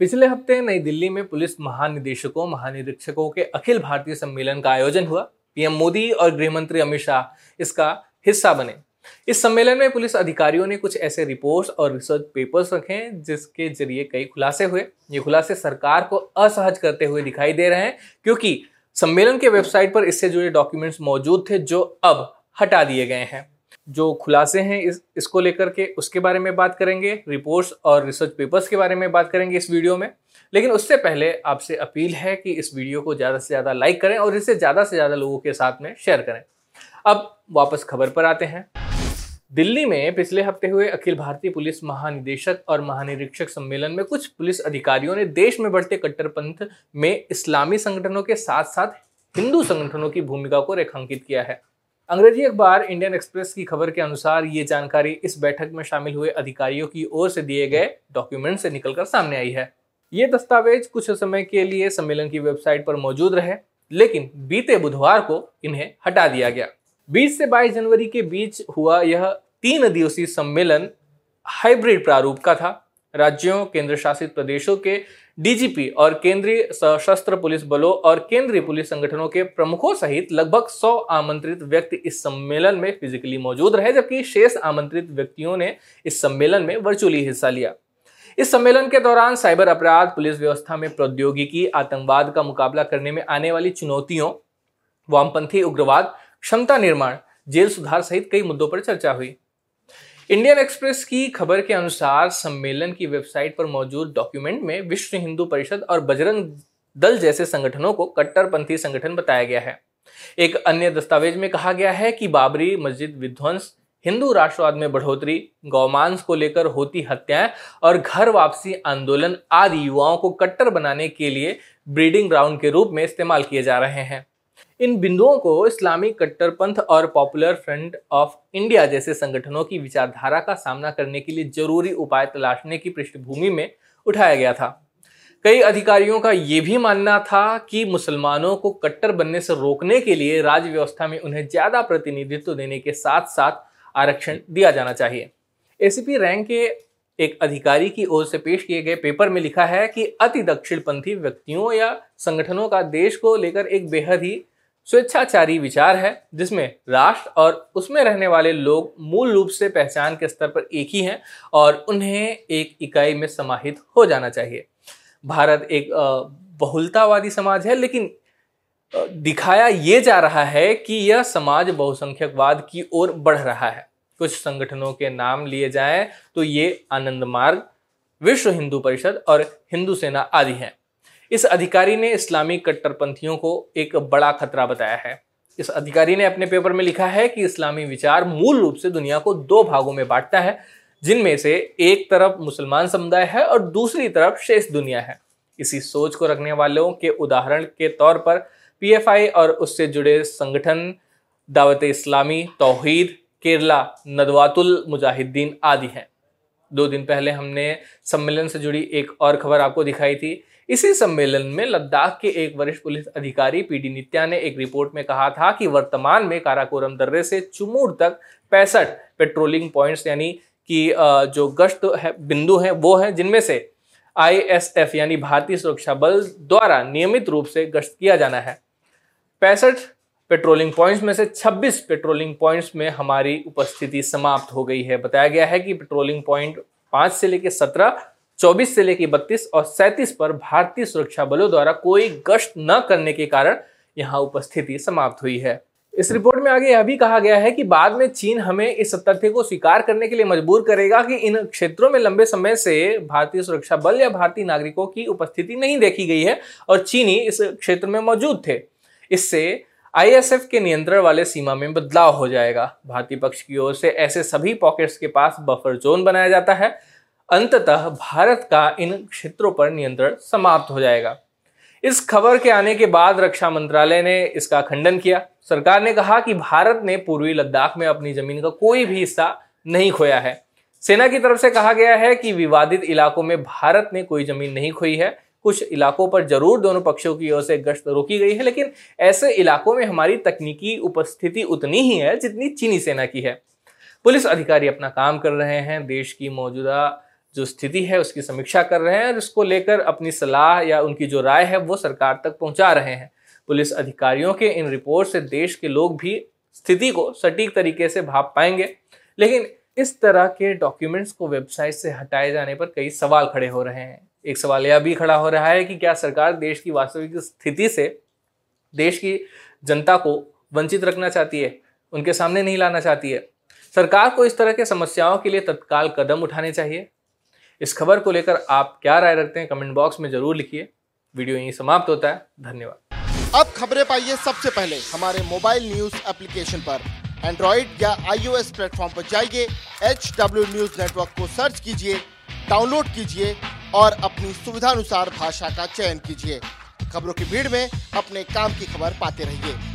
पिछले हफ़्ते नई दिल्ली में पुलिस महानिदेशकों, महानिरीक्षकों के अखिल भारतीय सम्मेलन का आयोजन हुआ। पीएम मोदी और गृह मंत्री अमित शाह इसका हिस्सा बने। इस सम्मेलन में पुलिस अधिकारियों ने कुछ ऐसे रिपोर्ट्स और रिसर्च पेपर्स रखे जिसके ज़रिए कई खुलासे हुए। ये खुलासे सरकार को असहज करते हुए दिखाई दे रहे हैं, क्योंकि सम्मेलन के वेबसाइट पर इससे जुड़े डॉक्यूमेंट्स मौजूद थे, जो अब हटा दिए गए हैं। जो खुलासे हैं इस, इसको लेकर के उसके बारे में बात करेंगे रिपोर्ट्स और रिसर्च पेपर्स के बारे में बात करेंगे इस वीडियो में। लेकिन उससे पहले आपसे अपील है कि इस वीडियो को ज़्यादा से ज़्यादा लाइक करें और इसे ज़्यादा से ज़्यादा लोगों के साथ में शेयर करें। अब वापस खबर पर आते हैं। दिल्ली में पिछले हफ़्ते हुए अखिल भारतीय पुलिस महानिदेशक और महानिरीक्षक सम्मेलन में कुछ पुलिस अधिकारियों ने देश में बढ़ते कट्टरपंथ में इस्लामी संगठनों के साथ साथ हिंदू संगठनों की भूमिका को रेखांकित किया है। अंग्रेज़ी अखबार इंडियन एक्सप्रेस की खबर के अनुसार ये जानकारी इस बैठक में शामिल हुए अधिकारियों की ओर से दिए गए डॉक्यूमेंट से निकलकर सामने आई है। ये दस्तावेज़ कुछ समय के लिए सम्मेलन की वेबसाइट पर मौजूद रहे, लेकिन बीते बुधवार को इन्हें हटा दिया गया। 20 से 22 जनवरी के बीच हुआ यह तीन दिवसीय सम्मेलन हाइब्रिड प्रारूप का था। राज्यों केंद्र शासित प्रदेशों के डीजीपी और केंद्रीय सशस्त्र पुलिस बलों और केंद्रीय पुलिस संगठनों के प्रमुखों सहित लगभग 100 आमंत्रित व्यक्ति इस सम्मेलन में फिजिकली मौजूद रहे, जबकि शेष आमंत्रित व्यक्तियों ने इस सम्मेलन में वर्चुअली हिस्सा लिया। इस सम्मेलन के दौरान साइबर अपराध, पुलिस व्यवस्था में प्रौद्योगिकी, आतंकवाद का मुकाबला करने में आने वाली चुनौतियों, वामपंथी उग्रवाद, क्षमता निर्माण, जेल सुधार सहित कई मुद्दों पर चर्चा हुई। इंडियन एक्सप्रेस की खबर के अनुसार सम्मेलन की वेबसाइट पर मौजूद डॉक्यूमेंट में विश्व हिंदू परिषद और बजरंग दल जैसे संगठनों को कट्टरपंथी संगठन बताया गया है। एक अन्य दस्तावेज़ में कहा गया है कि बाबरी मस्जिद विध्वंस, हिंदू राष्ट्रवाद में बढ़ोतरी, गौमांस को लेकर होती हत्याएँ और घर वापसी आंदोलन आदि युवाओं को कट्टर बनाने के लिए ब्रीडिंग ग्राउंड के रूप में इस्तेमाल किए जा रहे हैं। इन बिंदुओं को इस्लामिक कट्टरपंथ और पॉपुलर फ्रंट ऑफ़ इंडिया जैसे संगठनों की विचारधारा का सामना करने के लिए ज़रूरी उपाय तलाशने की पृष्ठभूमि में उठाया गया था। कई अधिकारियों का यह भी मानना था कि मुसलमानों को कट्टर बनने से रोकने के लिए राज्य व्यवस्था में उन्हें ज़्यादा प्रतिनिधित्व देने के साथ साथ आरक्षण दिया जाना चाहिए। एसीपी रैंक के एक अधिकारी की ओर से पेश किए गए पेपर में लिखा है कि अति दक्षिणपंथी व्यक्तियों या संगठनों का देश को लेकर एक बेहद ही स्वेच्छाचारी विचार है, जिसमें राष्ट्र और उसमें रहने वाले लोग मूल रूप से पहचान के स्तर पर एक ही हैं और उन्हें एक इकाई में समाहित हो जाना चाहिए। भारत एक बहुलतावादी समाज है, लेकिन दिखाया ये जा रहा है कि यह समाज बहुसंख्यकवाद की ओर बढ़ रहा है। कुछ संगठनों के नाम लिए जाएँ तो ये आनंद मार्ग, विश्व हिंदू परिषद और हिंदू सेना आदि हैं। इस अधिकारी ने इस्लामी कट्टरपंथियों को एक बड़ा खतरा बताया है। इस अधिकारी ने अपने पेपर में लिखा है कि इस्लामी विचार मूल रूप से दुनिया को दो भागों में बांटता है, जिनमें से एक तरफ़ मुसलमान समुदाय है और दूसरी तरफ़ शेष दुनिया है। इसी सोच को रखने वालों के उदाहरण के तौर पर पीएफआई और उससे जुड़े संगठन, दावत इस्लामी, तोहीद केरला, नदवातुल मुजाहिदीन आदि हैं। दो दिन पहले हमने सम्मेलन से जुड़ी एक और खबर आपको दिखाई थी। इसी सम्मेलन में लद्दाख के एक वरिष्ठ पुलिस अधिकारी पीडी नित्या ने एक रिपोर्ट में कहा था कि वर्तमान में काराकोरम दर्रे से चुमूर तक पैंसठ पेट्रोलिंग पॉइंट्स, यानी कि जो गश्त है, बिंदु हैं, वो हैं, जिनमें से आईएसएफ, यानी भारतीय सुरक्षा बल द्वारा नियमित रूप से गश्त किया जाना है। पैंसठ पेट्रोलिंग पॉइंट्स में से 26 पेट्रोलिंग पॉइंट्स में हमारी उपस्थिति समाप्त हो गई है। बताया गया है कि पेट्रोलिंग पॉइंट पाँच से लेकर सत्रह, चौबीस से लेकर बत्तीस और सैंतीस पर भारतीय सुरक्षा बलों द्वारा कोई गश्त न करने के कारण यहाँ उपस्थिति समाप्त हुई है। इस रिपोर्ट में आगे यह भी कहा गया है कि बाद में चीन हमें इस तथ्य को स्वीकार करने के लिए मजबूर करेगा कि इन क्षेत्रों में लंबे समय से भारतीय सुरक्षा बल या भारतीय नागरिकों की उपस्थिति नहीं देखी गई है और चीनी इस क्षेत्र में मौजूद थे। इससे आईएसएफ के नियंत्रण वाले सीमा में बदलाव हो जाएगा। भारतीय पक्ष की ओर से ऐसे सभी पॉकेट्स के पास बफर जोन बनाया जाता है। अंततः भारत का इन क्षेत्रों पर नियंत्रण समाप्त हो जाएगा। इस खबर के आने के बाद रक्षा मंत्रालय ने इसका खंडन किया। सरकार ने कहा कि भारत ने पूर्वी लद्दाख में अपनी ज़मीन का कोई भी हिस्सा नहीं खोया है। सेना की तरफ़ से कहा गया है कि विवादित इलाकों में भारत ने कोई ज़मीन नहीं खोई है। कुछ इलाकों पर ज़रूर दोनों पक्षों की ओर से गश्त रोकी गई है, लेकिन ऐसे इलाकों में हमारी तकनीकी उपस्थिति उतनी ही है जितनी चीनी सेना की है। पुलिस अधिकारी अपना काम कर रहे हैं, देश की मौजूदा जो स्थिति है उसकी समीक्षा कर रहे हैं और इसको लेकर अपनी सलाह या उनकी जो राय है वो सरकार तक पहुँचा रहे हैं। पुलिस अधिकारियों के इन रिपोर्ट से देश के लोग भी स्थिति को सटीक तरीके से भाप पाएँगे, लेकिन इस तरह के डॉक्यूमेंट्स को वेबसाइट से हटाए जाने पर कई सवाल खड़े हो रहे हैं। एक सवाल यह भी खड़ा हो रहा है कि क्या सरकार देश की वास्तविक स्थिति से देश की जनता को वंचित रखना चाहती है? उनके सामने नहीं लाना चाहती है। सरकार को इस तरह के समस्याओं के लिए तत्काल कदम उठाने चाहिए। इस खबर को लेकर आप क्या राय रखते हैं, कमेंट बॉक्स में ज़रूर लिखिए। वीडियो यहीं समाप्त होता है। धन्यवाद। अब खबरें पाइए सबसे पहले हमारे मोबाइल न्यूज़ एप्लीकेशन पर। एंड्रॉइड या आईओएस प्लेटफॉर्म पर जाइए एच डब्ल्यू न्यूज़ नेटवर्क को सर्च कीजिए, डाउनलोड कीजिए और अपनी सुविधानुसार भाषा का चयन कीजिए खबरों की भीड़ में अपने काम की खबर पाते रहिए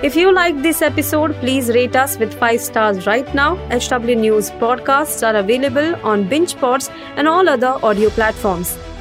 If you like this episode, please rate us with 5 stars right now. HW News podcasts are available on BingePods and all other audio platforms.